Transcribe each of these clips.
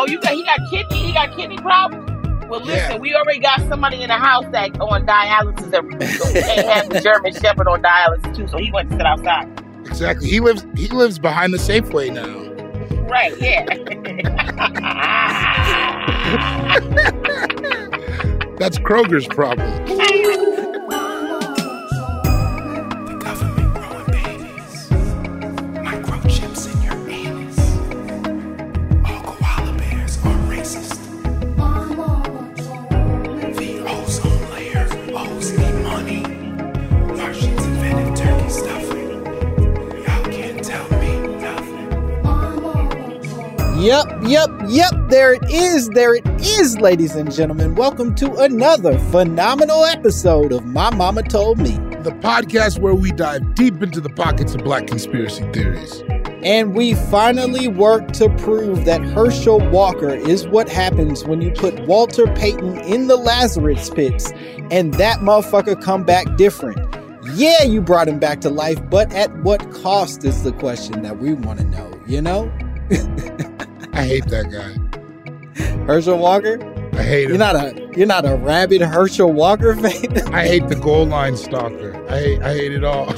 Oh, you got he got kidney he got kidney problems. Well, listen, Yeah. we already got somebody in the house that on dialysis. That so we can't have the German Shepherd on dialysis too. So he went to sit outside. Exactly. He lives he lives behind the Safeway now. Right? Yeah. That's Kroger's problem. Yep, yep, yep. There it is. There it is, ladies and gentlemen. Welcome to another phenomenal episode of My Mama Told Me. The podcast where we dive deep into the pockets of black conspiracy theories. And we finally worked to prove that Herschel Walker is what happens when you put Walter Payton in the Lazarus pits and that motherfucker come back different. Yeah, you brought him back to life, but at what cost is the question that we want to know, you know? I hate that guy. Herschel Walker? I hate him. You're not a you're not a rabid Herschel Walker fan? I hate the goal line stalker. I hate I hate it all.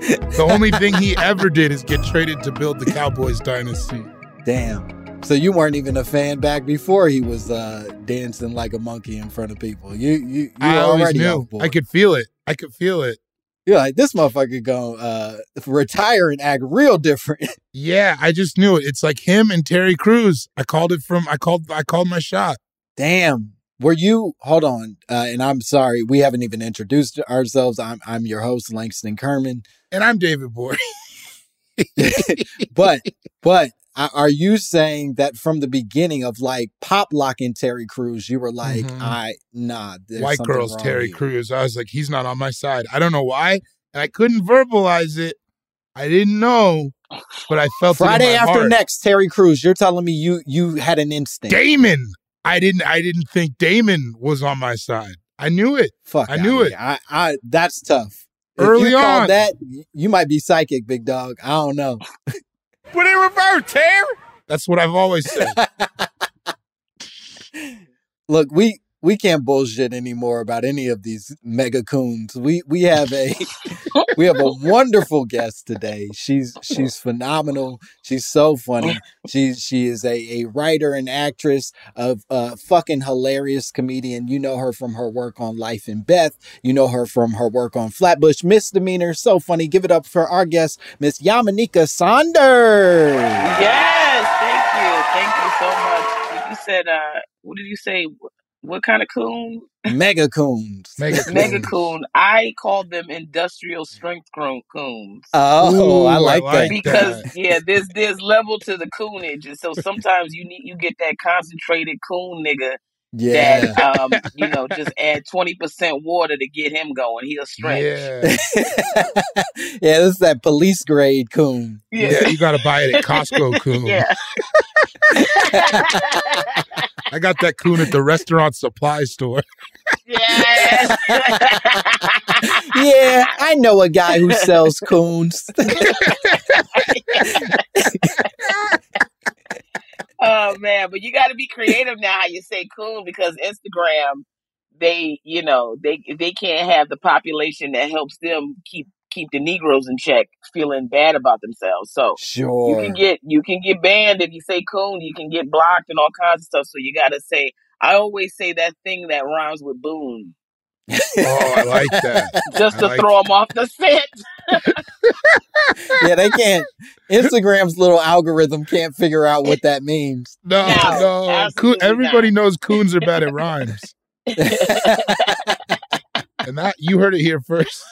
the only thing he ever did is get traded to build the Cowboys dynasty. Damn. So you weren't even a fan back before he was uh, dancing like a monkey in front of people. You you you I already knew. I could feel it. I could feel it. You're like this motherfucker gonna uh, retire and act real different. Yeah, I just knew it. It's like him and Terry Crews. I called it from I called I called my shot. Damn. Were you hold on? Uh, and I'm sorry, we haven't even introduced ourselves. I'm I'm your host Langston Kerman. And I'm David Boyd. But but are you saying that from the beginning of like pop locking Terry Crews, you were like, Mhm. I nah, White girls Terry here. Crews. I was like, he's not on my side. I don't know why. And I couldn't verbalize it. I didn't know, but I felt Friday it in my after heart. next, Terry Crews. You're telling me you you had an instinct. Damon. I didn't I didn't think Damon was on my side. I knew it. Fuck, I knew it. I, I that's tough. If Early you on. that you might be psychic, big dog. I don't know. Put it in reverse, Terry. That's what I've always said. Look, we we can't bullshit anymore about any of these mega coons. We we have a we have a wonderful guest today. She's she's phenomenal. She's so funny. She she is a, a writer and actress of a fucking hilarious comedian. You know her from her work on Life and Beth. You know her from her work on Flatbush Misdemeanor. So funny. Give it up for our guest, Miss Yamaneika Saunders. Yes, thank you, thank you so much. You said, uh, what did you say? What kind of coon? Mega coons. Mega Mega coon. I call them industrial strength coon- coons. Oh, Ooh, I I like like that. because that. yeah, there's there's level to the coonage, and so sometimes you need you get that concentrated coon nigga, Yeah. that um, you know, just add twenty percent water to get him going. He'll stretch. Yeah. yeah, this is that police grade coon. yeah, you gotta buy it at Costco, coon. Yeah. I got that coon at the restaurant supply store. yes. Yeah, I know a guy who sells coons. oh man, but you got to be creative now how you say coon because Instagram, they you know they they can't have the population that helps them keep keep the Negroes in check, feeling bad about themselves. So you can get you can get banned if you say coon. You can get blocked and all kinds of stuff. So you got to say. I always say that thing that rhymes with boon, Oh, I like that. just I to like throw them off the scent. Yeah, they can't. Instagram's little algorithm can't figure out what that means. No, No, no. Coon, everybody not. knows coons are bad at rhymes. And that you heard it here first.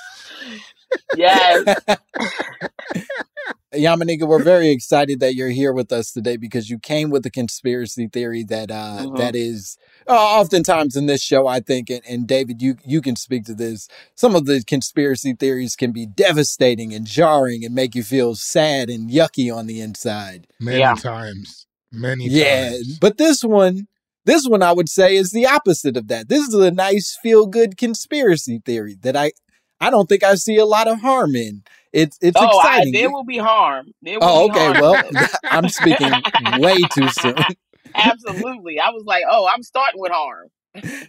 Yes. Yamaneika, we're very excited that you're here with us today because you came with a conspiracy theory that uh, Mhm. that is uh, oftentimes in this show, I think, and, and David, you you can speak to this. Some of the conspiracy theories can be devastating and jarring and make you feel sad and yucky on the inside. Many Yeah. times. Many Yeah, times. but this one, this one, I would say is the opposite of that. This is a nice feel good conspiracy theory that I I don't think I see a lot of harm in. It it's it's oh, I, exciting. there will be harm. There will Oh, be okay. harm. Well, I'm speaking way too soon. Absolutely. I was like, oh, I'm starting with harm.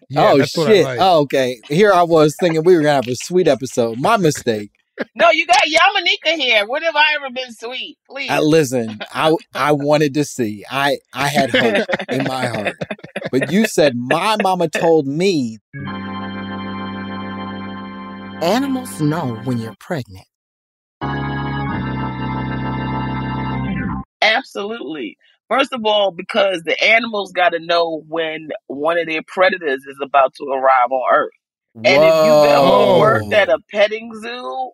Yeah, oh that's what I shit. like. Oh, okay. Here I was thinking we were gonna have a sweet episode. My mistake. No, you got Yamaneika here. When have I ever been sweet? Please. I listen. I I wanted to see. I I had hope in my heart, but you said my mama told me. Animals know when you're pregnant. Absolutely. First of all, because the animals got to know when one of their predators is about to arrive on Earth. And if you've ever worked at a petting zoo,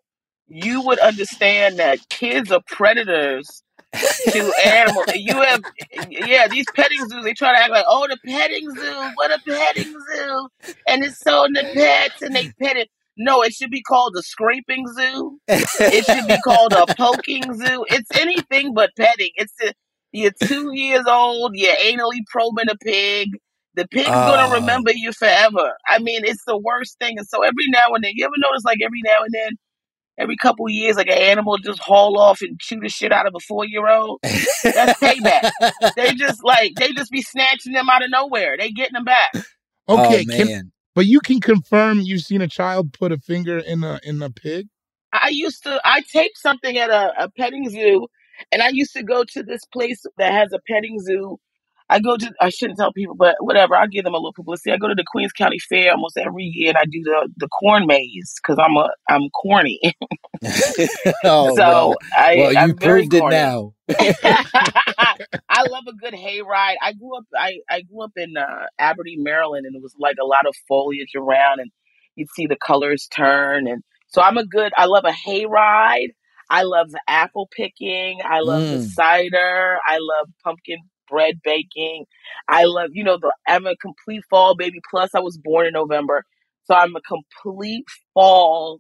you would understand that kids are predators to animals. You have, yeah, these petting zoos, they try to act like, oh, the petting zoo, what a petting zoo. And it's so the pets and they pet it. No, it should be called a scraping zoo. It should be called a poking zoo. It's anything but petting. It's a, you're two years old, you're anally probing a pig. The pig's Oh. gonna ah. remember you forever. I mean, it's the worst thing. And so every now and then, you ever notice like every now and then, every couple years, like an animal just haul off and chew the shit out of a four year old? That's payback. They just like they just be snatching them out of nowhere. They getting them back. Oh, okay, oh can, man. But you can confirm you've seen a child put a finger in a in a pig? I used to I taped something at a, a petting zoo and I used to go to this place that has a petting zoo. I go to I shouldn't tell people, but whatever, I'll give them a little publicity. I go to the Queens County Fair almost every year and I do the, the corn maze because I'm a I'm corny. oh, so well, I well, you I'm proved it corny. now. I love a good hayride. I grew up I, I grew up in uh, Aberdeen, Maryland, and it was like a lot of foliage around, and you'd see the colors turn. And so I'm a good. I love a hayride. I love the apple picking. I love the Mm. cider. I love pumpkin bread baking. I love you know the I'm a complete fall baby. Plus, I was born in November, so I'm a complete fall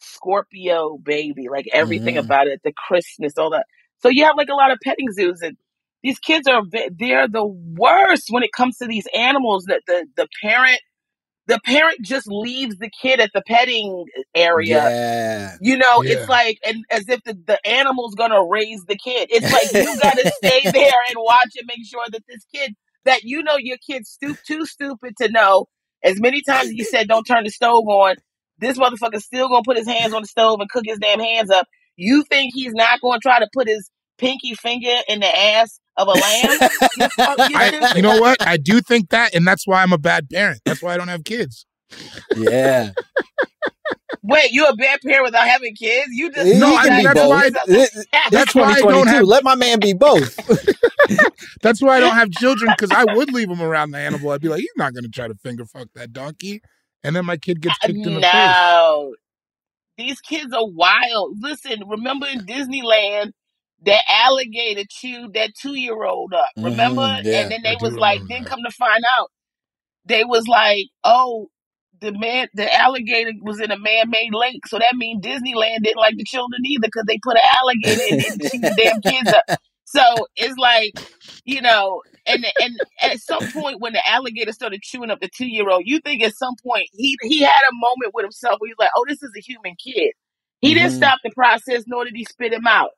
Scorpio baby. Like everything Mhm. about it, the crispness, all that. So you have like a lot of petting zoos, and these kids are they're the worst when it comes to these animals. That the the parent the parent just leaves the kid at the petting area. Yeah. You know, Yeah. it's like and as if the, the animal's gonna raise the kid. It's like you gotta stay there and watch and make sure that this kid that you know your kid's stu- too stupid to know. As many times as you said don't turn the stove on, this motherfucker's still gonna put his hands on the stove and cook his damn hands up. You think he's not gonna try to put his pinky finger in the ass of a lamb? You fuck- I, you know what? I do think that, and that's why I'm a bad parent. That's why I don't have kids. Yeah. Wait, you a bad parent without having kids? You just No, I can mean, be that's why- It- it's That's why I don't 2022. have- Let my man be both. That's why I don't have children because I would leave them around the animal. I'd be like, he's not going to try to finger fuck that donkey, and then my kid gets uh, kicked in the face. no. These kids are wild. Listen, remember in Disneyland, that alligator chewed that two year old up. Remember? Mhm, yeah, and then they was like, then come to find out, they was like, oh, the man, the alligator was in a man-made lake, so that means Disneyland didn't like the children either because they put an alligator in to chew the damn kids up. So it's like, you know, and and at some point when the alligator started chewing up the two-year-old, you think at some point he he had a moment with himself where he's like, oh, this is a human kid. He didn't Mhm. stop the process, nor did he spit him out.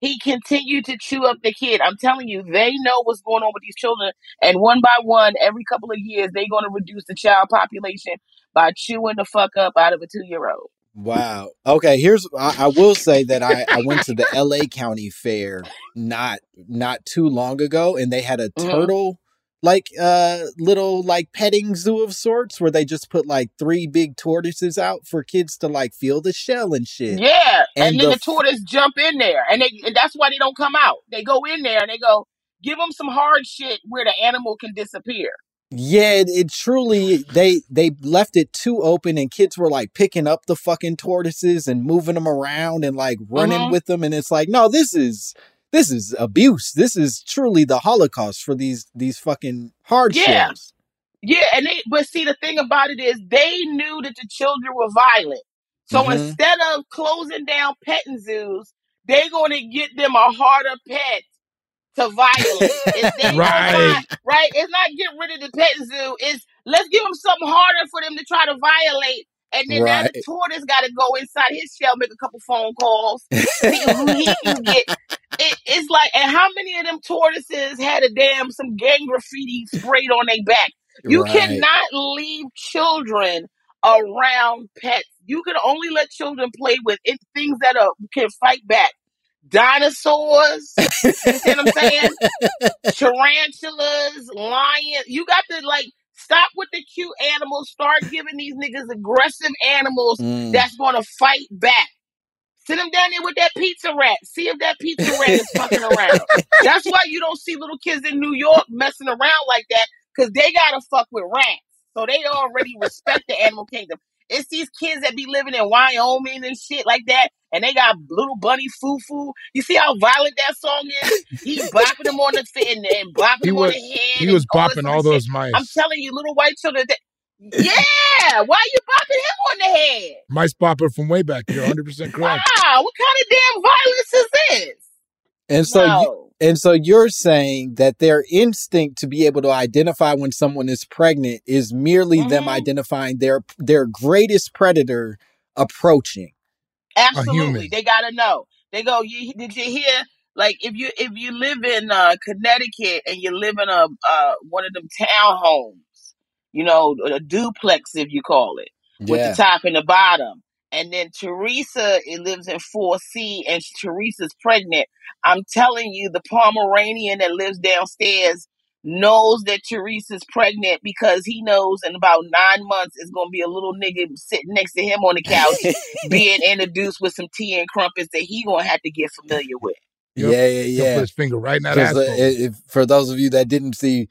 He continued to chew up the kid. I'm telling you, they know what's going on with these children. And one by one, every couple of years, they're going to reduce the child population by chewing the fuck up out of a two year old. Wow. Okay. Here's I, I will say that I, I went to the L.A. County Fair not not too long ago, and they had a Mhm. turtle like uh little like petting zoo of sorts where they just put like three big tortoises out for kids to like feel the shell and shit. Yeah. And, And then the the tortoise jump in there. And they and that's why they don't come out. They go in there and they go, give them some hard shit where the animal can disappear. Yeah, it, it truly they they left it too open and kids were like picking up the fucking tortoises and moving them around and like running Mhm. with them and it's like no this is this is abuse. This is truly the holocaust for these these fucking hard Yeah. Yeah, and they but see the thing about it is they knew that the children were violent. So Mhm. instead of closing down petting zoos, they're gonna get them a harder pet to violate. It's, Right. Gonna right? It's not get rid of the petting zoo. It's let's give them something harder for them to try to violate. And then now the tortoise got to go inside his shell, make a couple phone calls, see he can get. It, it's like, and how many of them tortoises had a damn some gang graffiti sprayed on their back? You Right. cannot leave children around pets. You can only let children play with it, things that are, can fight back. Dinosaurs, you know what I'm saying? Tarantulas, lions. You got to like stop with the cute animals. Start giving these niggas aggressive animals Mm. that's gonna fight back. Sit them down there with that pizza rat. See if that pizza rat is fucking around. That's why you don't see little kids in New York messing around like that, because they gotta fuck with rats. So they already respect the animal kingdom. It's these kids that be living in Wyoming and shit like that, and they got little bunny foo foo. You see how violent that song is? He bopping them on the fit and, and bopping He them on the head. he was bopping all shit. those mice. I'm telling you, little white children. That, yeah, why are you bopping him on the head? Mice bopper from way back. You're 100 percent correct. Wow, what kind of damn violence is this? And so you, and so you're saying that their instinct to be able to identify when someone is pregnant is merely them Mhm. identifying their their greatest predator approaching. Absolutely, human. they gotta know. They go. You did you hear? Like if you if you live in uh, Connecticut and you live in a uh, one of them townhomes, you know, a duplex if you call it, with the top and the bottom. And then Teresa it lives in 4C and Teresa's pregnant. I'm telling you, the Pomeranian that lives downstairs knows that Teresa's pregnant because he knows in about nine months it's gonna be a little nigga sitting next to him on the couch being introduced with some tea and crumpets that he gonna have to get familiar with. Yep. Yeah, yeah, He'll yeah. put his finger right in that 'Cause, uh, if, for those of you that didn't see,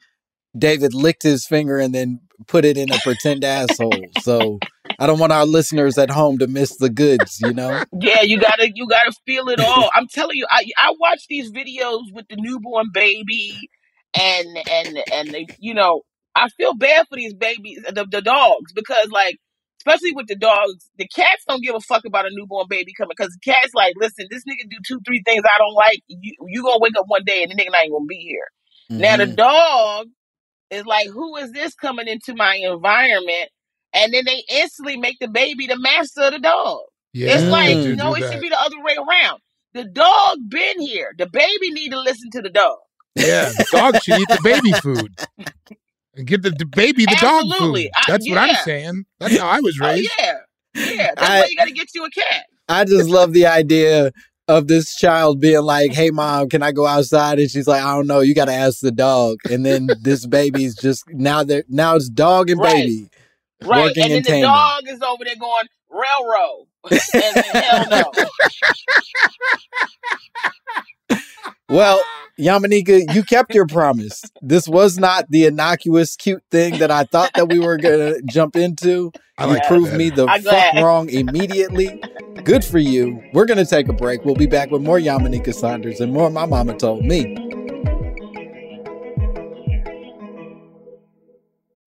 David licked his finger and then put it in a pretend asshole. So I don't want our listeners at home to miss the goods, you know? Yeah, you gotta you gotta feel it all. I'm telling you, I I watch these videos with the newborn baby and and and they, you know, I feel bad for these babies, the, the dogs, because like especially with the dogs, the cats don't give a fuck about a newborn baby coming because the cat's like, listen, this nigga do two, three things I don't like. You you gonna wake up one day and the nigga not even gonna be here. Now the Mhm. dog is like, who is this coming into my environment? And then they instantly make the baby the master of the dog. yeah, It's like, they do you know, it that. should be the other way around. The dog been here. The baby need to listen to the dog. Yeah, the dog should eat the baby food. And give the, the baby the dog Absolutely. food. I- That's what I'm saying. That's how I was Oh raised. yeah. Yeah. That's I- why you gotta get you a cat. I just love the idea of this child being like, "Hey, mom, can I go outside?" And she's like, "I don't know. You got to ask the dog." And then this baby's just now that now it's dog and Right. baby Right. and then the tandem. dog is over there going, railroad. and hell no. Well, Yamaneika, you kept your promise. This was not the innocuous, cute thing that I thought that we were gonna jump into. I You like that proved better. me the I'm fuck glad. wrong immediately. Good for you. We're gonna take a break. We'll be back with more Yamaneika Saunders and more my mama told me.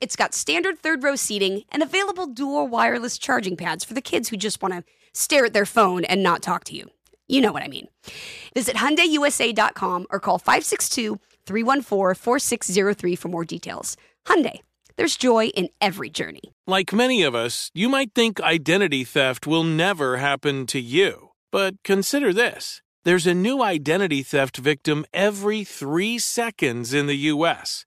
it's got standard third row seating and available dual wireless charging pads for the kids who just want to stare at their phone and not talk to you. You know what I mean. Visit HyundaiUSA.com or call 562-314-4603 for more details. Hyundai, there's joy in every journey. Like many of us, you might think identity theft will never happen to you. But consider this there's a new identity theft victim every three seconds in the U.S.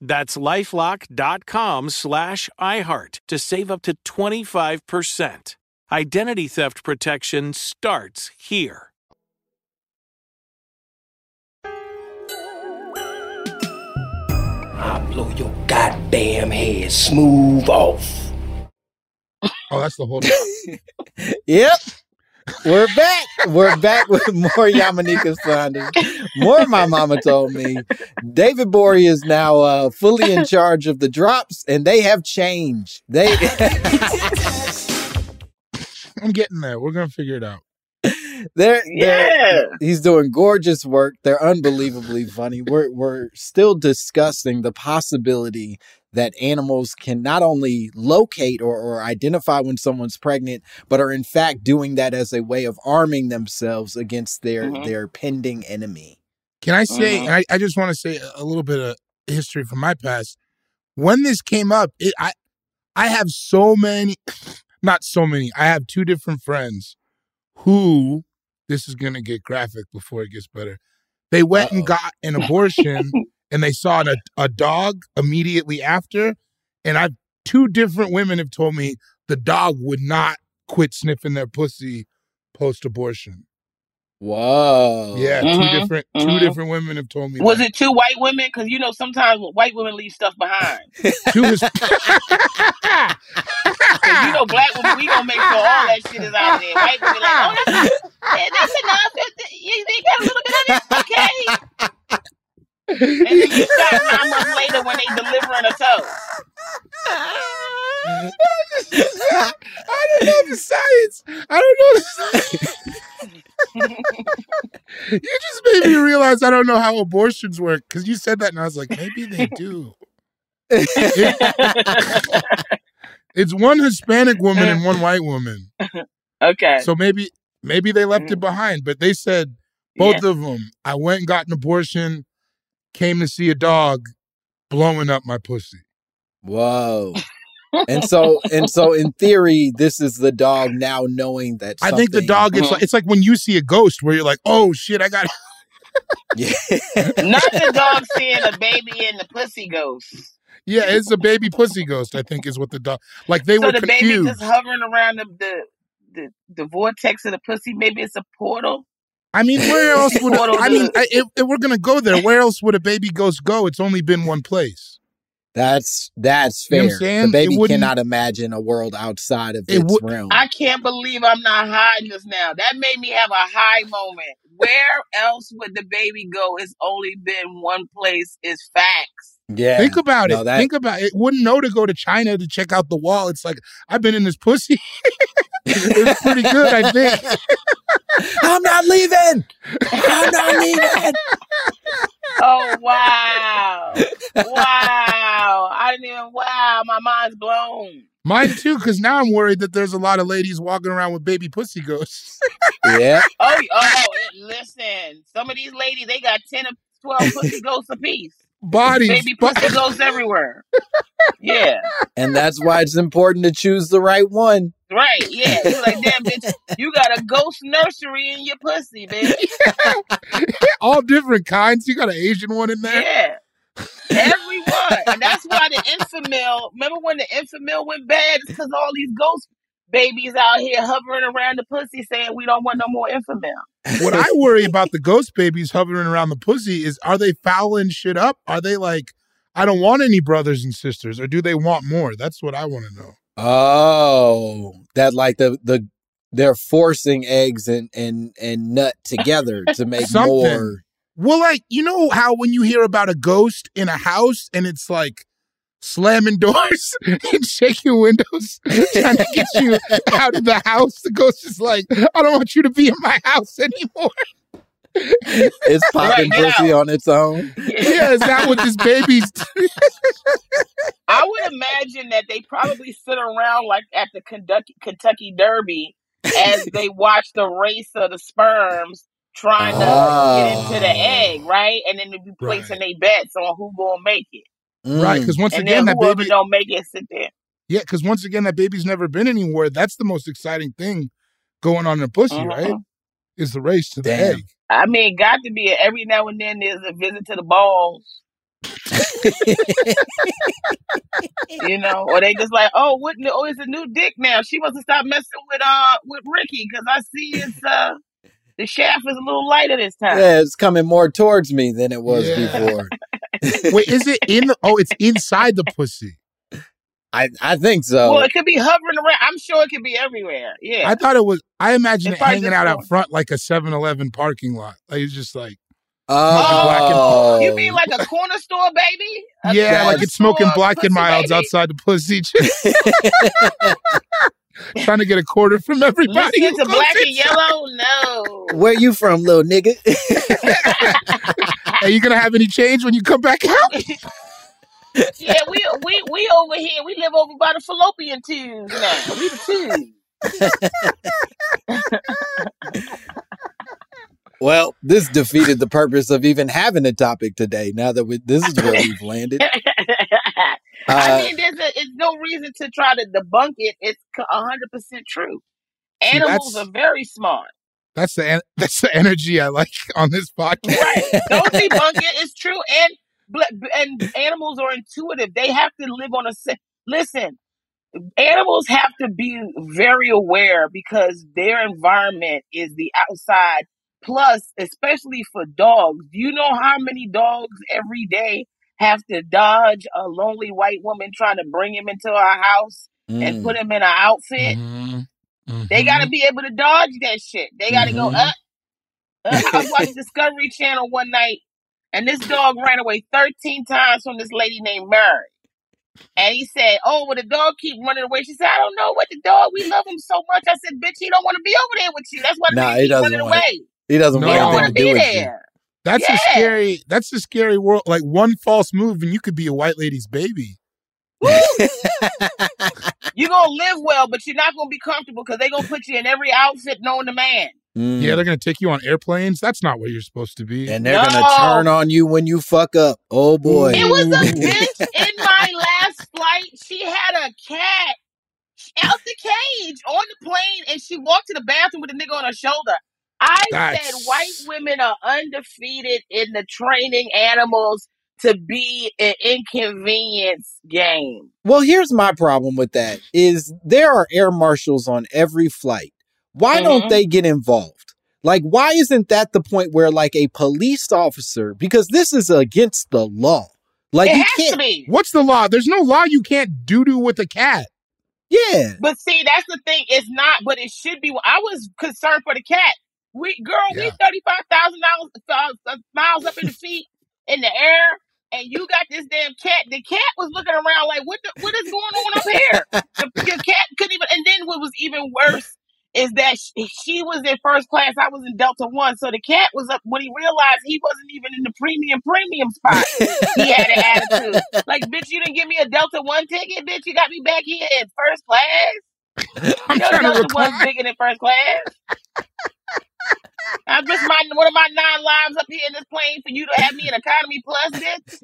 That's lifelock.com slash iHeart to save up to 25%. Identity theft protection starts here. I'll blow your goddamn head smooth off. Oh, that's the whole. Yep. We're back. We're back with more Yamaneika Saunders. More my mama told me. David Boyd is now uh, fully in charge of the drops, and they have changed. They I'm getting there. We're gonna figure it out. they're, they're Yeah. he's doing gorgeous work. They're unbelievably funny. We're we're still discussing the possibility that animals can not only locate or, or identify when someone's pregnant, but are in fact doing that as a way of arming themselves against their Mhm. their pending enemy. Can I say? Mhm. and I, I just want to say a- a little bit of history from my past. When this came up, it, I I have so many, not so many. I have two different friends who this is gonna get graphic before it gets better. They went and Uh-oh. got an abortion, and they saw a, a dog immediately after. And I've two different women have told me the dog would not quit sniffing their pussy post abortion. Whoa. Yeah, two Mhm, different two mhm. different women have told me. Was that. it two white women? Because you know sometimes white women leave stuff behind. Two was. Because you know black women, we gonna make sure all that shit is out there. White women like, oh, that's, yeah, that's enough. You, you got a little bit of this, okay? And then you stop nine months later when they delivering a toe. I don't know the science. I don't know the science. you just made me realize I don't know how abortions work because you said that and I was like, maybe they do. It's one Hispanic woman and one white woman, Okay. so maybe maybe they left it mm-hmm. behind. But they said both Yeah. of them. I went and got an abortion, came to see a dog blowing up my pussy. Whoa. And so and so in theory, this is the dog now knowing that I think the dog. It's mm-hmm. like it's like when you see a ghost where you're like, oh shit, I got. Yeah. Not the dog seeing a baby in the pussy ghost. Yeah, it's a baby pussy ghost. I think is what the dog. Like they so were the baby just hovering around the, the the the vortex of the pussy. Maybe it's a portal. I mean, where else would Portal I mean? I, if, if we're gonna go there, where else would a baby ghost go? It's only been one place. That's that's You know fair. I'm saying? the baby cannot imagine a world outside of It its would- realm. I can't believe I'm not hiding this now. That made me have a high moment. Where else would the baby go? It's only been one place. Is facts. Yeah. Think about No, it. that- Think about it. it. Wouldn't know to go to China to check out the wall. It's like I've been in this pussy. it's pretty good, I think. I'm not leaving. I'm not leaving. Oh wow, wow! I didn't even. Wow, my mind's blown. Mine too, because now I'm worried that there's a lot of ladies walking around with baby pussy ghosts. Yeah. Oh, oh! Listen, some of these ladies they got ten or twelve pussy ghosts apiece. Bodies. Baby but- pussy ghosts everywhere. Yeah, And that's why it's important to choose the right one. right. Yeah, you like damn bitch. You got a ghost nursery in your pussy, bitch. all different kinds. You got an Asian one in there. Yeah. Everyone. And that's why the Enfamil, remember when the Enfamil went bad? It's because all these ghost babies out here hovering around the pussy saying we don't want no more Enfamil. What I worry about the ghost babies hovering around the pussy is are they fouling shit up? Are they like, I don't want any brothers and sisters, or do they want more? That's what I want to know. Oh, that like the the they're forcing eggs and and and nut together to make Something. more. Well, like, you know how when you hear about a ghost in a house and it's like slamming doors and shaking windows, trying to get you out of the house, the ghost is like, I don't want you to be in my house anymore. It's popping Right, pussy on its own. Yeah, is that what this baby's I would imagine that they probably sit around like at the Kentucky, Kentucky Derby as they watch the race of the sperms trying to get into the Ah. egg, right? And then they be placing their bets on who gonna make it. Right? Mm. Because once and again, then that baby, don't make it sit there. yeah, because once again, that baby's never been anywhere. That's the most exciting thing going on in a pussy, Mhm. right? Is the race to the Damn. egg. I mean, got to be every now and then there's a visit to the balls. you know, or they just like, oh, what? Oh, it's a new dick now. She must have stopped messing with uh with Ricky because I see it's uh the shaft is a little lighter this time. Yeah, it's coming more towards me than it was Yeah. before. Wait, is it in? The, oh, it's inside the pussy. I I think so. Well, it could be hovering around. I'm sure it could be everywhere. Yeah. I thought it was. I imagine It's it hanging out out front like a 7-Eleven parking lot. Like it's just like oh, you mean like a corner store, baby? A yeah, like it's smoking black and pussy milds baby? outside the pussy, trying to get a quarter from everybody. Listen who to goes black and yellow? No. where you from, little nigga? Are you gonna have any change when you come back out? Yeah, we we we over here. We live over by the fallopian tubes now. We the tubes. well, this defeated the purpose of even having a topic today. Now that we, this is where we've landed. I Uh, mean, there's a, it's no reason to try to debunk it. It's a hundred percent true. Animals that's- are very smart. That's the en- that's the energy I like on this podcast. Right? Don't debunk it. It's true. And and animals are intuitive. They have to live on a se- listen. Animals have to be very aware because their environment is the outside. Plus, especially for dogs, do you know how many dogs every day have to dodge a lonely white woman trying to bring him into our house and mm. put him in an outfit? Mhm. They got to be able to dodge that shit. They got to go Mhm. up. Uh, I was watching Discovery Channel one night, and this dog ran away 13 times from this lady named Mary. And he said, "Oh, well, the dog keep running away." She said, "I don't know what the dog. We love him so much." I said, "Bitch, he don't want to be over there with you. That's why the Nah, nigga he keep doesn't running want it. away. He doesn't No. He don't want want to to do be with you. there." That's a scary. That's a scary world. Like one false move and you could be a white lady's baby. You're gonna live well, but you're not gonna be comfortable because they're gonna put you in every outfit known to man. Mm. Yeah, they're gonna take you on airplanes. That's not where you're supposed to be. and they're gonna turn on you when you fuck up. Oh boy. It was a bitch in my last flight. She had a cat out the cage on the plane, and she walked to the bathroom with a nigga on her shoulder. I That's- said white women are undefeated in the training animals to be an inconvenience game. Well, here's my problem with that is there are air marshals on every flight. Why don't Mhm. they get involved? Like why isn't that the point where like a police officer because this is against the law. Like it you has can't be. What's the law? There's no law you can't doo doo with a cat. Yeah. But see, that's the thing. It's not, but it should be. I was concerned for the cat. We, girl, we Yeah. thirty five thousand dollars uh, miles up in the feet in the air, and you got this damn cat. The cat was looking around like, what? The, what is going on up here? The, the cat couldn't even. And then what was even worse is that she, she was in first class. I was in Delta One, so the cat was up when he realized he wasn't even in the premium premium spot. he had an attitude. Like, bitch, you didn't give me a Delta One ticket, bitch. You got me back here in first class. I'm You know trying to Delta One's bigger than first class. I'm just my one of my nine lives up here in this plane for you to have me in economy plus, bitch.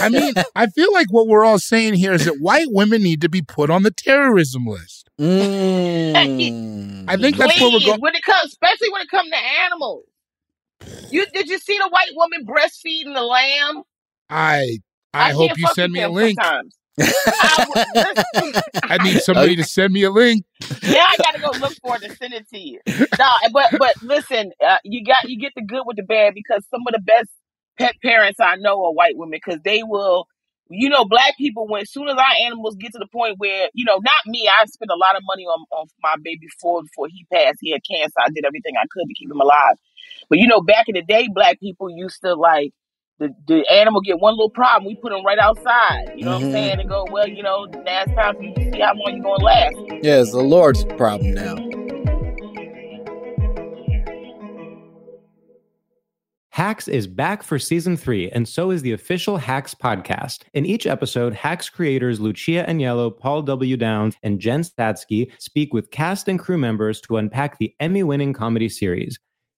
I mean, I feel like what we're all saying here is that white women need to be put on the terrorism list. Mm. I think that's where we're going. when it comes, especially when it comes to animals. You did you see the white woman breastfeeding the lamb? I I, hope you send me a link. Sometimes. I need somebody to send me a link. yeah, I gotta go look for it send it to you. No, but but listen, uh, you got you get the good with the bad because some of the best pet parents I know are white women because they will. You know, black people when as soon as our animals get to the point where you know, not me, I spent a lot of money on on my baby Ford before he passed. He had cancer. I did everything I could to keep him alive. But you know, back in the day, black people used to like the, the animal get one little problem, we put him right outside. You know what I'm Mhm. saying? And go, well, you know, now it's time for you to see how long you're gonna last. Yeah, it's the Lord's problem now. Hacks is back for season three, and so is the official Hacks podcast. In each episode, Hacks creators Lucia Aniello, Paul W. Downs, and Jen Statsky speak with cast and crew members to unpack the Emmy winning comedy series.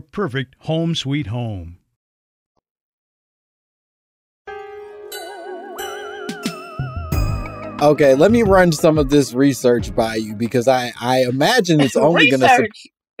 perfect home sweet home. Okay, let me run some of this research by you because I I imagine it's only gonna. sup-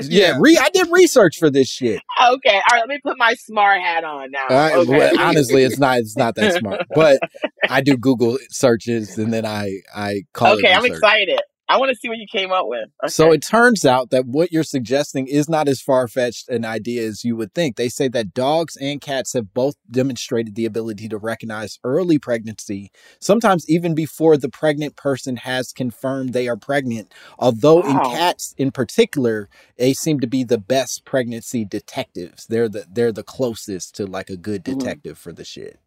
yeah, re- I did research for this shit. Okay, all right. Let me put my smart hat on now. All right, okay. well, honestly, it's not it's not that smart, but I do Google searches and then I I call okay, it I'm excited. I want to see what you came up with. Okay. So it turns out that what you're suggesting is not as far fetched an idea as you would think. They say that dogs and cats have both demonstrated the ability to recognize early pregnancy, sometimes even before the pregnant person has confirmed they are pregnant. Although in cats in particular, they seem to be the best pregnancy detectives. They're the they're the closest to like a good Mhm. detective for the shit.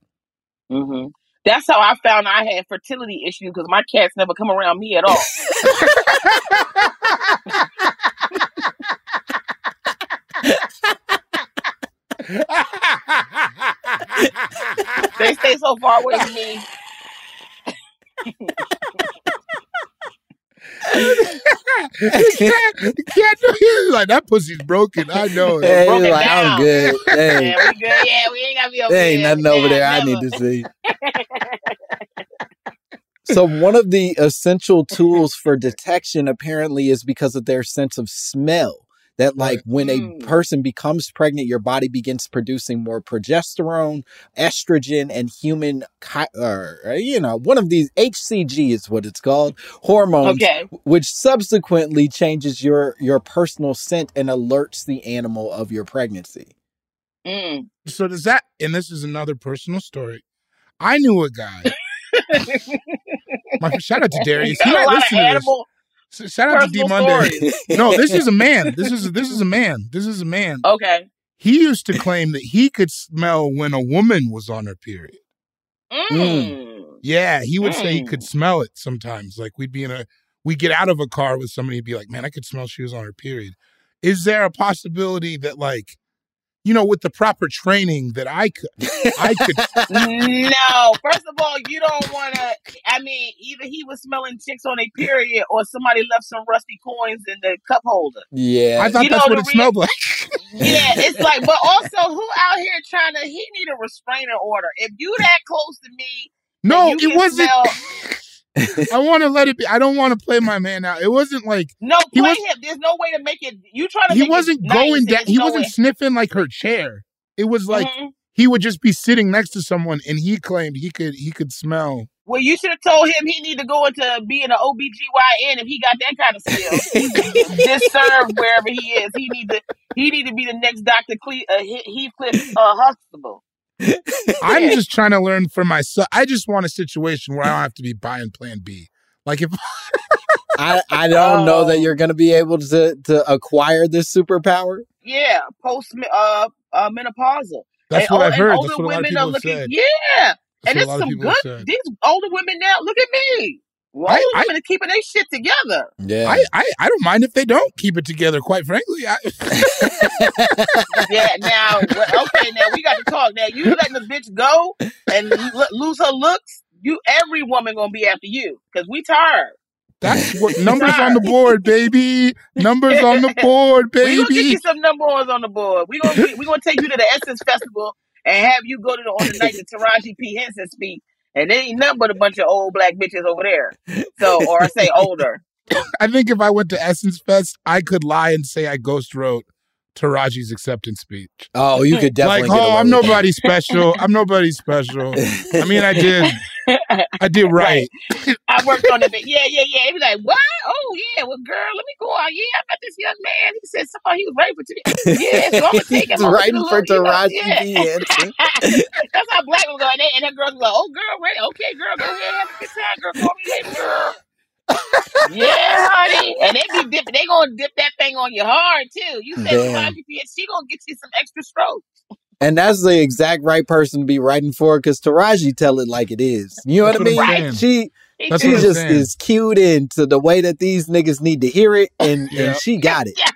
hmm That's how I found I had fertility issues because my cats never come around me at all. they stay so far away from me. the cat, the cat he's like that pussy's broken. I know. it. Hey, broke he's it like, I'm good. Hey, Yeah, we good. Yeah, we ain't gotta be over there ain't nothing over Yeah, there I need to see. So one of the essential tools for detection apparently is because of their sense of smell. That like when a Mm. person becomes pregnant, your body begins producing more progesterone, estrogen, and human, or uh, you know, one of these HCG is what it's called, hormones, Okay. which subsequently changes your your personal scent and alerts the animal of your pregnancy. Mm. So does that? And this is another personal story. I knew a guy. My shout out to Darius. He might listen to this. So shout out to D Monday. No, this is a man. This is this is a man. This is a man. Okay. He used to claim that he could smell when a woman was on her period. Mm. Yeah, he would say he could Mm. smell it sometimes. Like we'd be in a we get out of a car with somebody and be like, "Man, I could smell she was on her period." Is there a possibility that like you know, with the proper training that I could I could no, first of all, you don't want to. I mean, either he was smelling chicks on a period, or somebody left some rusty coins in the cup holder. Yeah, I thought You that's know what the it rea- smelled like. Yeah, it's like, but also, who out here trying to? He need a restraining order. If you that close to me, No, you it wasn't smell- I want to let it be. I don't want to play my man out. It wasn't like no, He play was- him. There's no way to make it. You try to. he wasn't nice, going and down. He no wasn't way. sniffing like her chair. It was like Mhm. he would just be sitting next to someone and he claimed he could he could smell. Well, you should have told him he need to go into being an OBGYN if he got that kind of skill. He's disturbed wherever he is. He need to he need to be the next Dr. Cle- uh, He- Heathcliff uh, Huxtable. I'm just trying to learn for myself. I just want a situation where I don't have to be buying Plan B. Like if I I don't know that Oh. you're going to be able to to acquire this superpower. Yeah, post uh, uh menopausal. that's And what I've and heard. older That's what a lot of women people are looking. said. Yeah, That's and it's some good. These older women now. Look at me. Well, I- older I- women are keeping their shit together. Yeah, I, I I don't mind if they don't keep it together. Quite frankly, I, Yeah. Now, okay. Now we got to talk. Now you letting the bitch go and lo- lose her looks. You every woman gonna be after you because we tired. that's what numbers on the board, baby. Numbers on the board, baby. We gonna get you some number ones on the board. We gonna we gonna take you to the Essence Festival and have you go to the on the night that Taraji P Henson speak. And there ain't nothing but a bunch of old black bitches over there. So, or I say older. I think if I went to Essence Fest, I could lie and say I ghost wrote Taraji's acceptance speech. Oh, you could definitely like, oh, away I'm with that. nobody special. I'm nobody special. I mean, I did, I did right. I worked on it. but Yeah, yeah, yeah. He was like, what? Oh, yeah. Well, girl, let me go out. Yeah, I met this young man. He said somebody he was right for today. Yeah, so I'm going to take him. He's writing for little, you know, Taraji yeah. That's how black was going. And that girl was like, oh, girl, right. Okay, girl, go ahead. Have a good time, girl. Call me later, girl. Yeah, honey. And they be dip, they gonna dip that thing on you hard too. You said Damn. She gonna get you some extra strokes. And that's the exact right person to be writing for because Taraji tell it like it is. You know what I what I'm mean? saying. She She That's she just saying. is cued into the way that these niggas need to hear it, and, Yeah. and she got it. Yes.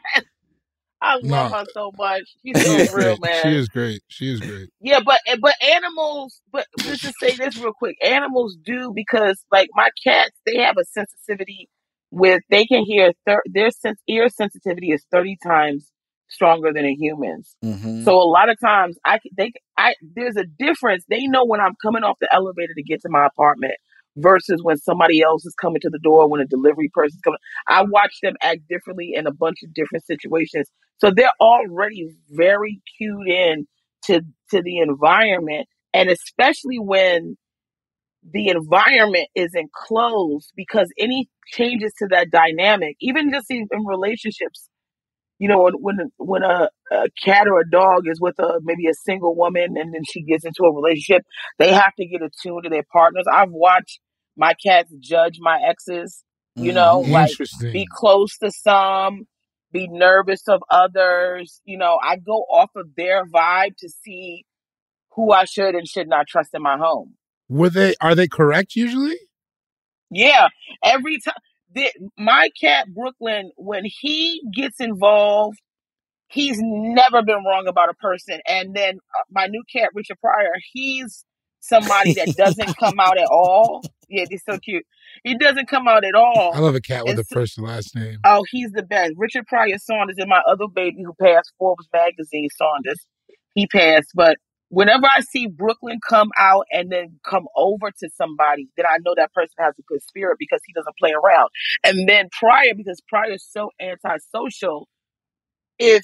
I love No. her so much. She's She so is real, great. man. She is great. She is great. Yeah, but but animals. But let's just say this real quick. Animals do because like my cats, they have a sensitivity with they can hear thir- their sense ear sensitivity is thirty times stronger than a human's. Mhm. So a lot of times I they I there's a difference. They know when I'm coming off the elevator to get to my apartment versus when somebody else is coming to the door when a delivery person's coming. I watch them act differently in a bunch of different situations. So they're already very cued in to to the environment and especially when the environment is enclosed because any changes to that dynamic, even just in, in relationships, you know, when when when a, a cat or a dog is with a maybe a single woman and then she gets into a relationship, they have to get attuned to their partners. I've watched my cats judge my exes, you know, Mhm. like be close to some, be nervous of others. You know, I go off of their vibe to see who I should and should not trust in my home. Were they? Are they correct usually? Yeah, every time my cat Brooklyn, when he gets involved, he's never been wrong about a person. And then uh, my new cat Richard Pryor, he's somebody that doesn't come out at all. Yeah, he's so cute. He doesn't come out at all. I love a cat with And a so- first and last name. Oh, he's the best. Richard Pryor Saunders and my other baby who passed Forbes magazine, Saunders. He passed. But whenever I see Brooklyn come out and then come over to somebody, then I know that person has a good spirit because he doesn't play around. And then Pryor, because Pryor is so antisocial, if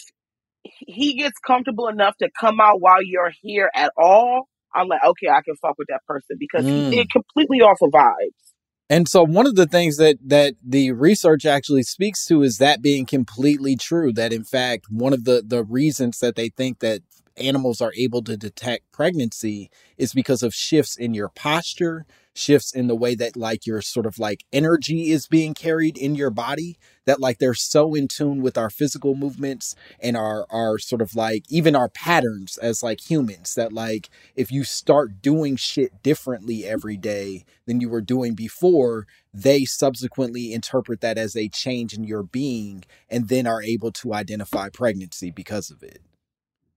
he gets comfortable enough to come out while you're here at all, I'm like, okay, I can fuck with that person because Mm. he it completely off of vibes. And so one of the things that that the research actually speaks to is that being completely true that in fact one of the the reasons that they think that animals are able to detect pregnancy is because of shifts in your posture, shifts in the way that like your sort of like energy is being carried in your body that like they're so in tune with our physical movements and our our sort of like even our patterns as like humans that like if you start doing shit differently every day than you were doing before they subsequently interpret that as a change in your being and then are able to identify pregnancy because of it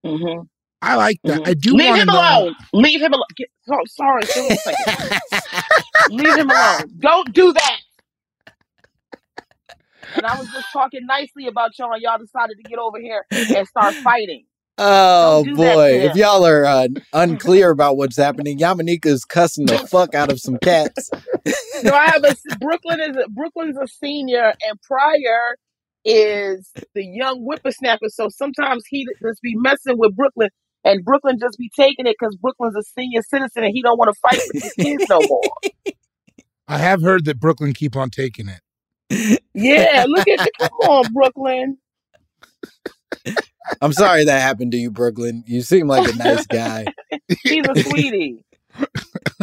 Mm-hmm. I like that. I do Leave him know. alone. Leave him alone. Get, oh, sorry, give me a. Leave him alone. Don't do that. And I was just talking nicely about y'all, and y'all decided to get over here and start fighting. Oh do boy, if y'all are uh, unclear about what's happening, Yamaneika cussing the fuck out of some cats. So I have a Brooklyn is a, Brooklyn's a senior, and Pryor is the young whippersnapper. So sometimes he just be messing with Brooklyn, and Brooklyn just be taking it because Brooklyn's a senior citizen, and he don't want to fight with his kids no more. I have heard that Brooklyn keep on taking it. Yeah, look at you come on, Brooklyn. I'm sorry that happened to you, Brooklyn. You seem like a nice guy. He's a sweetie.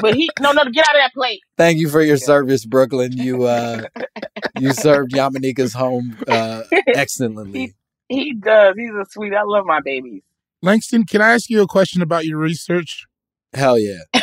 But he no no get out of that plate. Thank you for your service, Brooklyn. You uh you served Yamaneika's home uh excellently. He does. He's a sweet. I love my babies. Langston, can I ask you a question about your research? Hell yeah.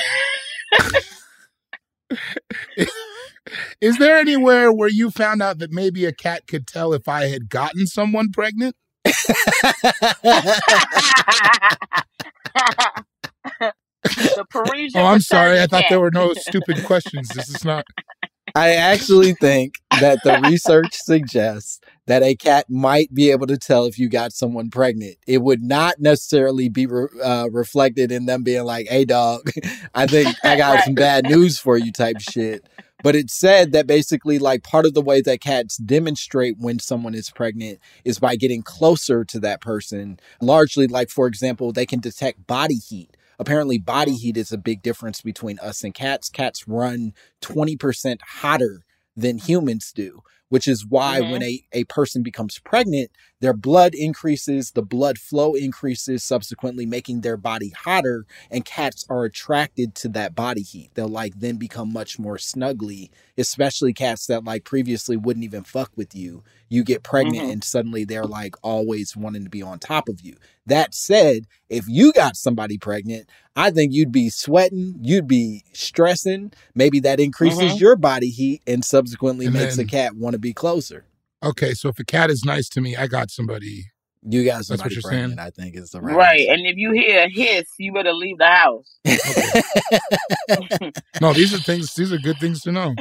Is there anywhere where you found out that maybe a cat could tell if I had gotten someone pregnant? the Parisian. Oh, I'm sorry. I thought there were no stupid questions. This is not. I actually think that the research suggests that a cat might be able to tell if you got someone pregnant. It would not necessarily be re- uh, reflected in them being like, "Hey, dog, I think I got some bad news for you," type shit. But it said that basically, like, part of the way that cats demonstrate when someone is pregnant is by getting closer to that person. Largely, like, for example, they can detect body heat. Apparently, body heat is a big difference between us and cats. Cats run 20% hotter than mm-hmm. humans do, which is why when a, a person becomes pregnant, their blood increases, the blood flow increases, subsequently making their body hotter. And cats are attracted to that body heat. They'll like then become much more snuggly, especially cats that like previously wouldn't even fuck with you. You get pregnant Mhm. and suddenly they're like always wanting to be on top of you. That said, if you got somebody pregnant, I think you'd be sweating, you'd be stressing. Maybe that increases Mhm. your body heat and subsequently And makes then- a cat want to be closer. Okay, so if a cat is nice to me, I got somebody. You got That's what you're pregnant, saying? I think is the Right. right. And if you hear a hiss, you better leave the house. No, these are things. These are good things to know.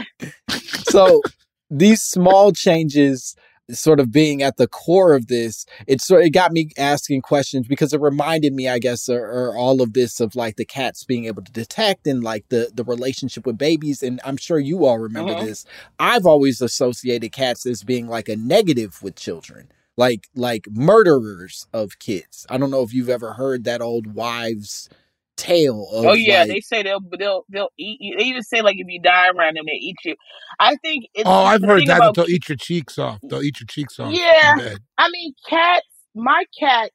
so these small changes sort of being at the core of this it sort it got me asking questions because it reminded me i guess or, or all of this of like the cats being able to detect and like the the relationship with babies and i'm sure you all remember Mhm. this i've always associated cats as being like a negative with children like like murderers of kids i don't know if you've ever heard that old wives tale of oh yeah, like, they say they'll they'll they'll eat you. They even say like if you die around them, they eat you. I think it's Oh, I've heard that. about They'll eat your cheeks off. They'll eat your cheeks off. Yeah. I mean, cats. My cats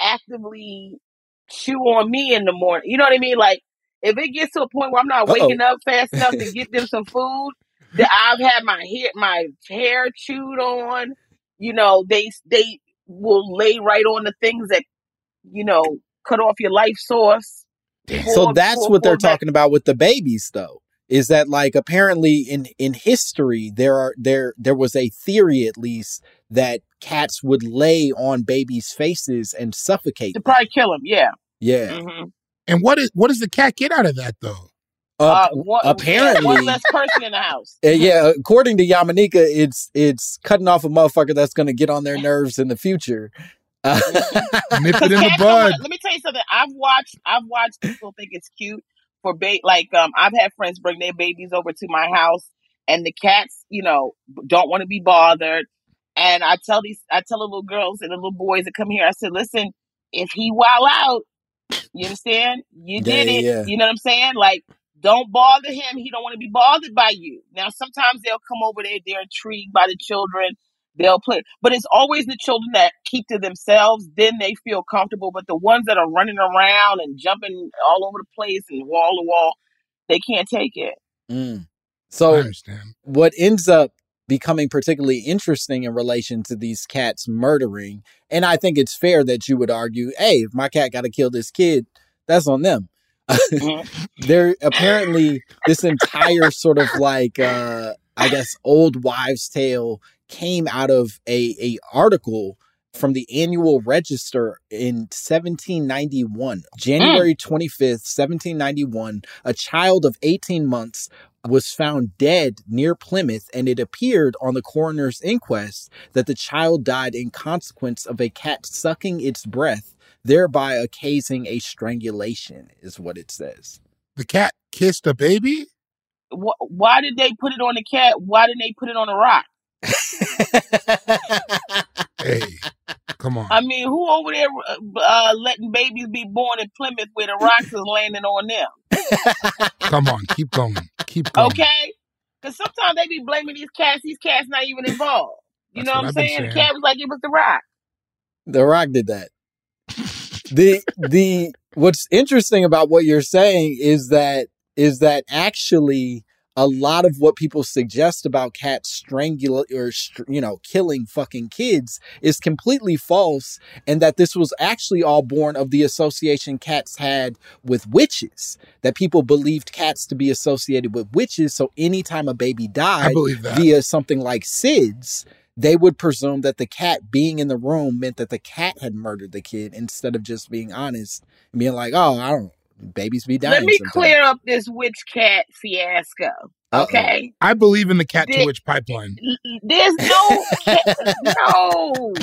actively chew on me in the morning. You know what I mean? Like, if it gets to a point where I'm not Uh-oh. waking up fast enough to get them some food, that I've had my hair, my hair chewed on. You know, they they will lay right on the things that you know cut off your life source. So that's what they're talking about with the babies though is that like apparently in in history there are there there was a theory at least that cats would lay on babies faces and suffocate to them. probably kill them. Yeah. yeah hmm And what is what does the cat get out of that though? Uh, one, apparently, one less person in the house. Uh, yeah, according to Yamaneika, it's it's cutting off a motherfucker that's going to get on their nerves in the future. Nip it in the bud. let me tell you something. I've watched. I've watched people think it's cute for bait. like um. I've had friends bring their babies over to my house, and the cats, you know, don't want to be bothered. And I tell these, I tell the little girls and the little boys that come here. I said, listen, if he wow out, you understand? You did Yeah, it. yeah. You know what I'm saying? Like, don't bother him. He don't want to be bothered by you. Now, sometimes they'll come over there. They're intrigued by the children. They'll play, but it's always the children that keep to themselves. Then they feel comfortable. But the ones that are running around and jumping all over the place and wall to wall, they can't take it. Mm. I So understand. what ends up becoming particularly interesting in relation to these cats murdering, and I think it's fair that you would argue, hey, if my cat got to kill this kid, that's on them. there apparently this entire sort of like uh I guess old wives' tale came out of a a article from the annual register in 1791 mm. january 25th 1791 a child of 18 months was found dead near plymouth and it appeared on the coroner's inquest that the child died in consequence of a cat sucking its breath thereby occasioning a strangulation is what it says The cat kissed a baby. Why did they put it on the cat? Why didn't they put it on a rock? Hey, come on. I mean, who over there uh, letting babies be born in Plymouth where the rocks is landing on them? Come on. Keep going. Keep going. Okay? Because sometimes they be blaming these cats. These cats not even involved. You That's know what what I'm I've saying? The cat was like, it was the rock. The Rock did that. the the what's interesting about what you're saying is that is that actually a lot of what people suggest about cats strangula or you know killing fucking kids is completely false and that this was actually all born of the association cats had with witches that people believed cats to be associated with witches so anytime a baby died via something like SIDS they would presume that the cat being in the room meant that the cat had murdered the kid instead of just being honest and being like, oh, I don't, babies be dying. Let me sometimes." clear up this witch cat fiasco. Uh-oh. Okay? I believe in the cat to witch pipeline. There's no cat, no.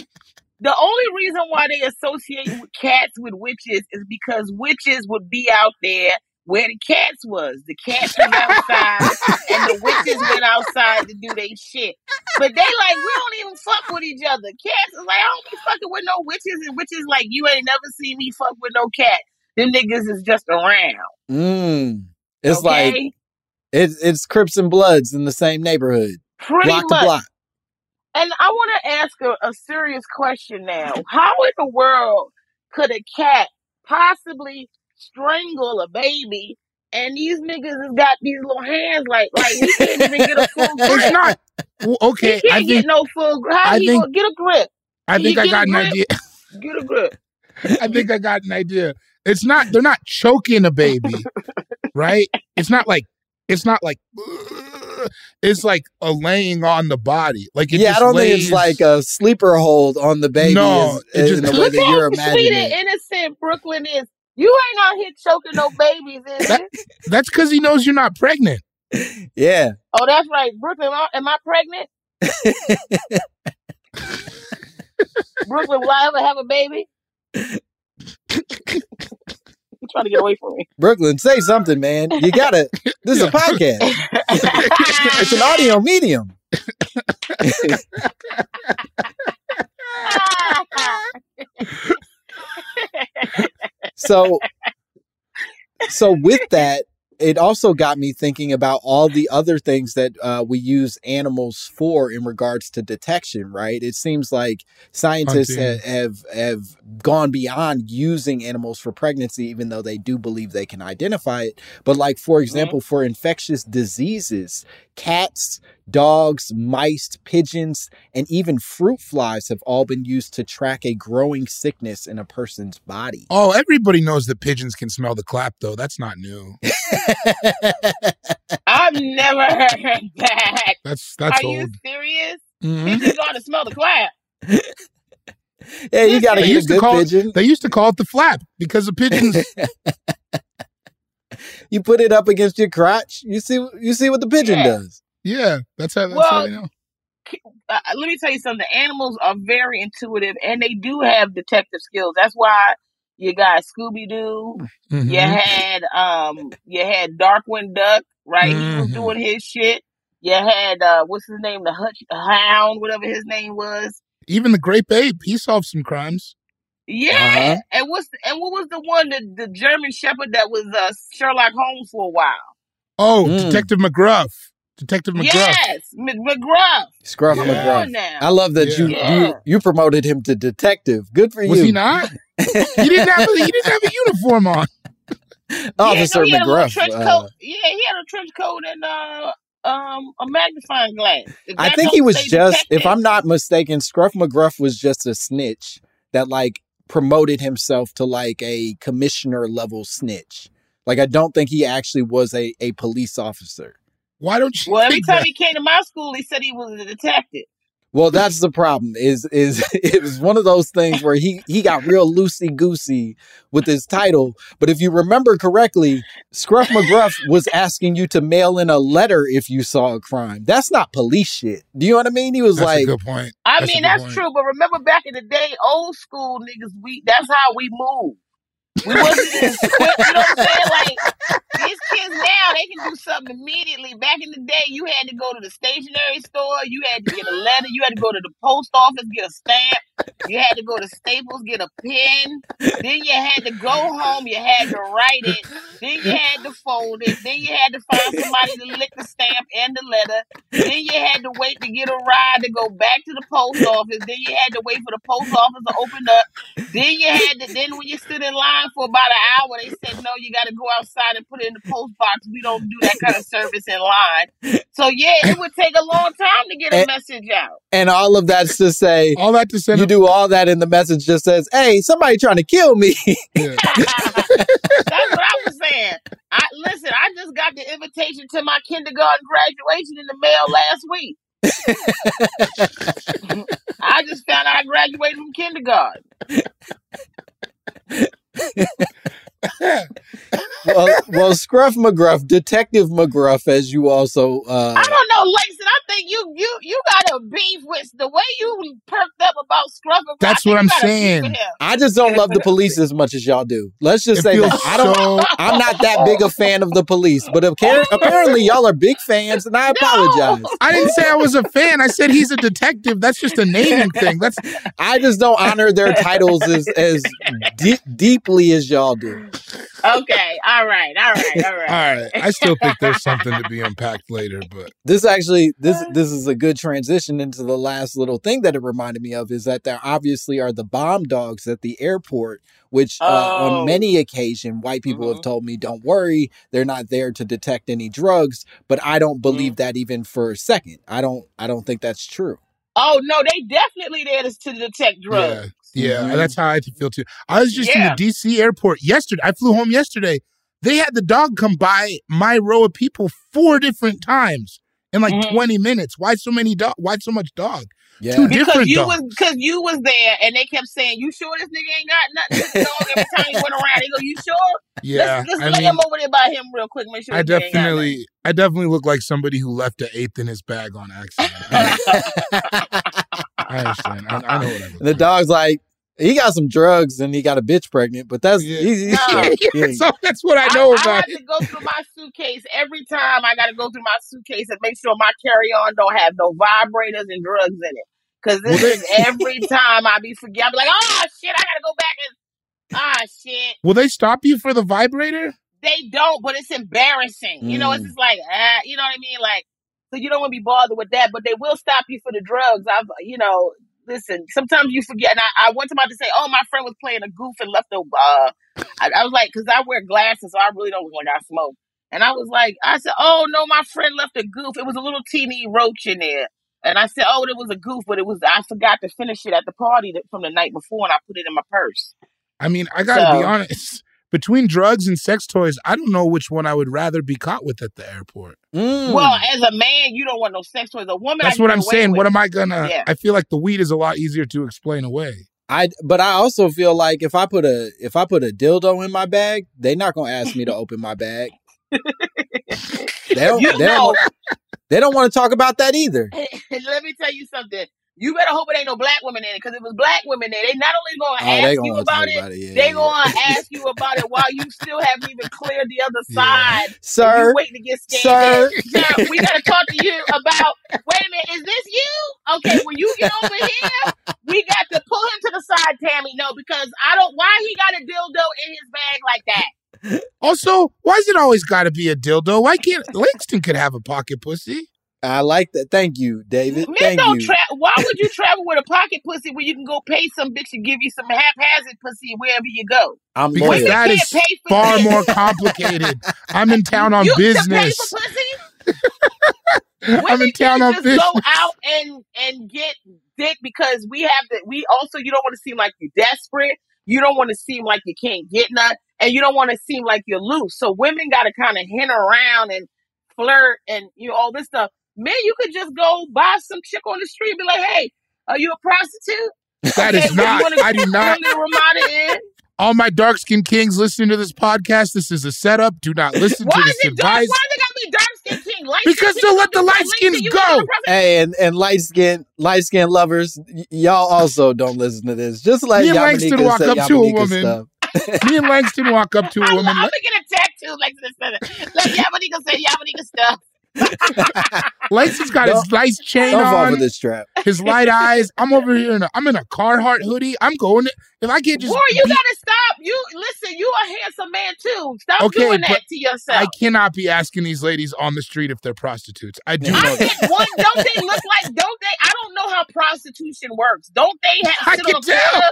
The only reason why they associate with cats with witches is because witches would be out there where the cats was. The cats went outside and the witches went outside to do their shit. But they like, we don't even fuck with each other. Cats is like, I don't be fucking with no witches, and witches like, you ain't never seen me fuck with no cat. Them niggas is just around. Mm. It's okay? like it's it's Crips and Bloods in the same neighborhood, Pretty block much. to block. And I want to ask a, a serious question now. How in the world could a cat possibly strangle a baby? And these niggas has got these little hands like like he can't even get a full grip. It's not well, okay. he can't I get no full grip. How I he think- gonna get a grip? I think I got a an idea. Get a grip. I think I got an idea. It's not they're not choking a baby, right? It's not like it's not like it's like a laying on the body. Like it yeah, I don't lays, think it's like a sleeper hold on the baby No, is- it just- in the way Look that you're how sweet and innocent Brooklyn is. You ain't out here choking no babies, is That- it? that's because he knows you're not pregnant. Yeah, Oh, that's right. Brooklyn, am I, am I pregnant? Brooklyn, will I ever have a baby? you trying to get away from me. Brooklyn, say something, man. You gotta. This is a podcast. it's an audio medium. so so with that it also got me thinking about all the other things that uh, we use animals for in regards to detection right? It seems like scientists ha- have have gone beyond using animals for pregnancy even though they do believe they can identify it. But like for example for infectious diseases cats dogs mice pigeons and even fruit flies have all been used to track a growing sickness in a person's body Oh, everybody knows that pigeons can smell the clap though. That's not new. I've never heard that. That's that's Are you old. serious? Mhm. Pigeons ought to smell the clap. yeah you gotta They get a used to good call pigeon it, they used to call it the flap because the pigeons you put it up against your crotch. You see, you see what the pigeon Yeah. does. Yeah, that's how. That's Well, how you know. uh, let me tell you something. The animals are very intuitive, and they do have detective skills. That's why you got Scooby Doo. Mhm. You had um, you had Darkwing Duck, right? He was Mhm. doing his shit. You had uh, what's his name, the Hutch Hound, whatever his name was. Even the Great Ape, he solved some crimes. Yeah, Uh-huh. and what's and what was the one the the German Shepherd that was uh, Sherlock Holmes for a while? Oh, Mm. Detective McGruff. Detective McGruff. Yes, Mc- McGruff. Scruff Yeah. McGruff. now. I love that you, Yeah. you you promoted him to detective. Good for Was you, he not? he didn't have a, he didn't have a uniform on. Officer yeah, no, he had a McGruff. trench uh, coat. Yeah, he had a trench coat and uh, um a magnifying glass. I think he was say just, if I'm not mistaken, Scruff McGruff was just a snitch that like promoted himself to like a commissioner level snitch. Like I don't think he actually was a, a police officer. Why don't you Well, every time that? he came to my school, he said he was a detective. Well, that's the problem. Is is it was one of those things where he he got real loosey goosey with his title. But if you remember correctly, Scruff McGruff was asking you to mail in a letter if you saw a crime. That's not police shit. Do you know what I mean? He was That's a like, good point. I That's mean, that's point. true. But remember back in the day, old school niggas, we that's how we moved. We wasn't as quick, you know what I'm saying? Like these kids now, they can do something immediately. Back in the day, you had to go to the stationery store, you had to get a letter, you had to go to the post office, get a stamp, you had to go to Staples, get a pen, then you had to go home, you had to write it, then you had to fold it, then you had to find somebody to lick the stamp and the letter, then you had to wait to get a ride to go back to the post office, then you had to wait for the post office to open up, then you had to, then when you stood in line for about an hour, they said, no, you got to go outside and put it in the post box. We don't do that kind of service in line. So, yeah, it would take a long time to get a And- message out. and all of that's to say, All that to say, you him. Do all that, and the message just says, "Hey, somebody trying to kill me." Yeah. That's what I was saying. I listen. I just got the invitation to my kindergarten graduation in the mail last week. I just found out I graduated from kindergarten. well, well, Scruff McGruff, Detective McGruff, as you also uh, I don't know, Langston. I think you you you got a beef with the way you perked up about Scruff. That's what I'm got a beef saying. I just don't love the police as much as y'all do. Let's just It say feels that. I don't. I'm not that big a fan of the police, but apparently, apparently y'all are big fans, and I apologize. I didn't say I was a fan. I said he's a detective. That's just a naming thing. That's I just don't honor their titles as as deep, deeply as y'all do. Okay, all right, all right, all all right. right. I still think there's something to be unpacked later, but This actually, this this is a good transition into the last little thing that it reminded me of is that there obviously are the bomb dogs at the airport, which uh, Oh. on many occasion white people have told me, "Don't worry, they're not there to detect any drugs." But I don't believe that even for a second. I don't. I don't think that's true. Oh no, they definitely there to, to detect drugs. yeah, yeah, Mhm. that's how I feel too. I was just Yeah. in the DC airport yesterday. I flew home yesterday. They had the dog come by my row of people four different times in like Mhm. 20 minutes. Why so many dog? Why so much dog? Yeah. Two Because different you dogs. was because you was there and they kept saying, You sure this nigga ain't got nothing to this dog every time he went around? They go, You sure? yeah, let's let's I mean, him over there by him real quick, make sure I this ain't got definitely, I definitely look like somebody who left an eighth in his bag on accident. I understand. I, I know what I look And the dog's like, he got some drugs and he got a bitch pregnant, but that's Yeah. he- he- No. Yeah, so that's what I know I, about I have to go through my suitcase every time. I got to go through my suitcase and make sure my carry on don't have no vibrators and drugs in it. Because this Well, is every time I be forget. I be like, oh shit, I got to go back and ah shit. Will they stop you for the vibrator? They don't, but it's embarrassing. You know, it's Mm. just like ah, you know what I mean, like. So you don't want to be bothered with that, but they will stop you for the drugs. I've, you know, listen. Sometimes you forget. And I, I time I to say, "Oh, my friend was playing a goof and left a." Uh, I, I was like, because I wear glasses, so I really don't like I smoke. And I was like, I said, "Oh no, my friend left a goof. It was a little teeny roach in there." And I said, "Oh, it was a goof, but it was I forgot to finish it at the party that, from the night before, and I put it in my purse." I mean, I gotta be honest. Between drugs and sex toys, I don't know which one I would rather be caught with at the airport. Mm. Well, as a man, you don't want no sex toys. A woman, that's can what I'm saying. with What am I gonna? Yeah. I feel like the weed is a lot easier to explain away. I but I also feel like if I put a if I put a dildo in my bag, they're not gonna ask me to open my bag. They don't. You they know, don't, they don't want to talk about that either. let me tell you something. You better hope it ain't no black women in it, because if it's black women there, they not only Oh, gonna they ask gonna you about it, about it, yeah, they yeah. gonna ask you about it while you still haven't even cleared the other side. and Sir, you waiting to get scanned. Sir, we gotta talk to you about. Wait a minute, is this you? Okay, when you get over here, we got to pull him to the side, Tammy. No, because I don't. Why he got a dildo in his bag like that? Also, why is it always got to be a dildo? Why can't Langston could have a pocket pussy? I like that. Thank you, David. Men Thank don't you. Why would you travel with a pocket pussy where you can go pay some bitch to give you some haphazard pussy wherever you go? I'm Because loyal. that pay for far this. more complicated. I'm in town on you business. for. I'm in town can't on just business. go out and and get dick because we have that. We also you don't want to seem like you're desperate. You don't want to seem like you can't get none, and you don't want to seem like you're loose. So women got to kind of hint around and flirt and you know all this stuff. Men, you could just go buy some chick on the street and be like, "Hey, are you a prostitute?" That Okay, is not. Wanna, I do not. want me to Ramada Inn? All my dark skinned kings listening to this podcast, this is a setup. Do not listen Why to this it dark? Why advice. they gotta be dark skin king? Light Because skin to let the light don't skins link to you go. Hey, and, and light skin light skin lovers, y- y'all also don't listen to this. Just like Me and Langston Yamaneika walk say up to a woman. Me and Langston walk up to a I'm, woman. I'm gonna get a tattoo like this. Like Yamaneika say Yamaneika stuff. Langston's got Don't- his nice chain Don't fall on, for this trap. his light eyes. I'm over here in a, I'm in a Carhartt hoodie. I'm going. If I can't just Boy, you be- gotta stop. You listen. You a handsome man too. Stop Okay, doing that to yourself. I cannot be asking these ladies on the street if they're prostitutes. I do I know that. think one. Don't they look like? Don't they? I don't know how prostitution works. Don't they have I sit can on a corner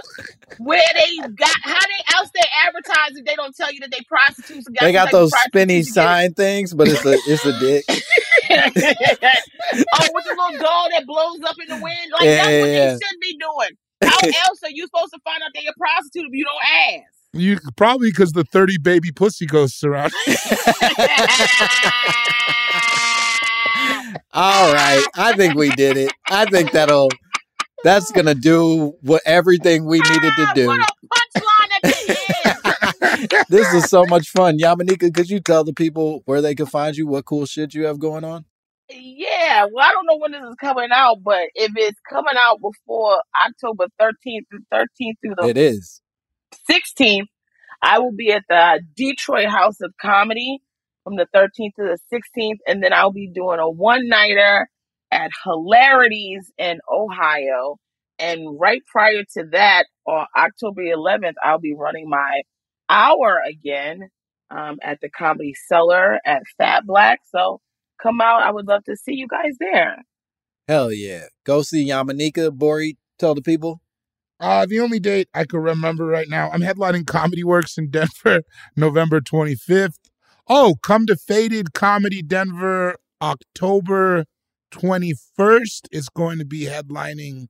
where they got how they else they advertise if they don't tell you that they prostitutes? and They got some type of those spinny prostitution, you get sign things, but it's a it's a dick. oh, with the little doll that blows up in the wind. Like Yeah, that's yeah, what yeah. they should be doing. How else are you supposed to find out they're a prostitute if you don't ask? You probably because the thirty baby pussy ghosts around. All right, I think we did it. I think that'll that's gonna do what everything we needed to do. What a punchline at the end. This is so much fun. Yamaneika, could you tell the people where they can find you, what cool shit you have going on? Yeah, well, I don't know when this is coming out, but if it's coming out before October 13th through 13th through the It is. 16th, I will be at the Detroit House of Comedy from the 13th to the 16th, and then I'll be doing a one nighter at Hilarities in Ohio. And right prior to that, on October 11th, I'll be running my hour again um, at the Comedy Cellar at Fat Black. So come out. I would love to see you guys there. Hell yeah. Go see Yamaneika. Bori, tell the people. Uh, the only date I can remember right now, I'm headlining Comedy Works in Denver, November 25th. Oh, come to Faded Comedy Denver, October 21st. It's going to be headlining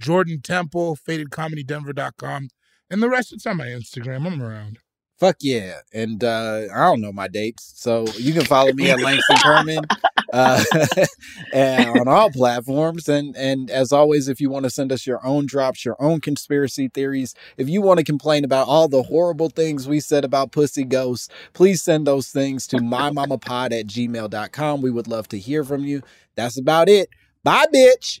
Jordan Temple, fadedcomedydenver.com. And the rest, of it's on my Instagram. I'm around. Fuck yeah. And uh, I don't know my dates. So you can follow me at Langston Kerman uh, on all platforms. And and as always, if you want to send us your own drops, your own conspiracy theories, if you want to complain about all the horrible things we said about pussy ghosts, please send those things to mymamapod at gmail.com. We would love to hear from you. That's about it. Bye, bitch.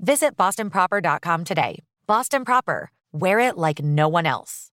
Visit bostonproper.com today. Boston Proper, wear it like no one else.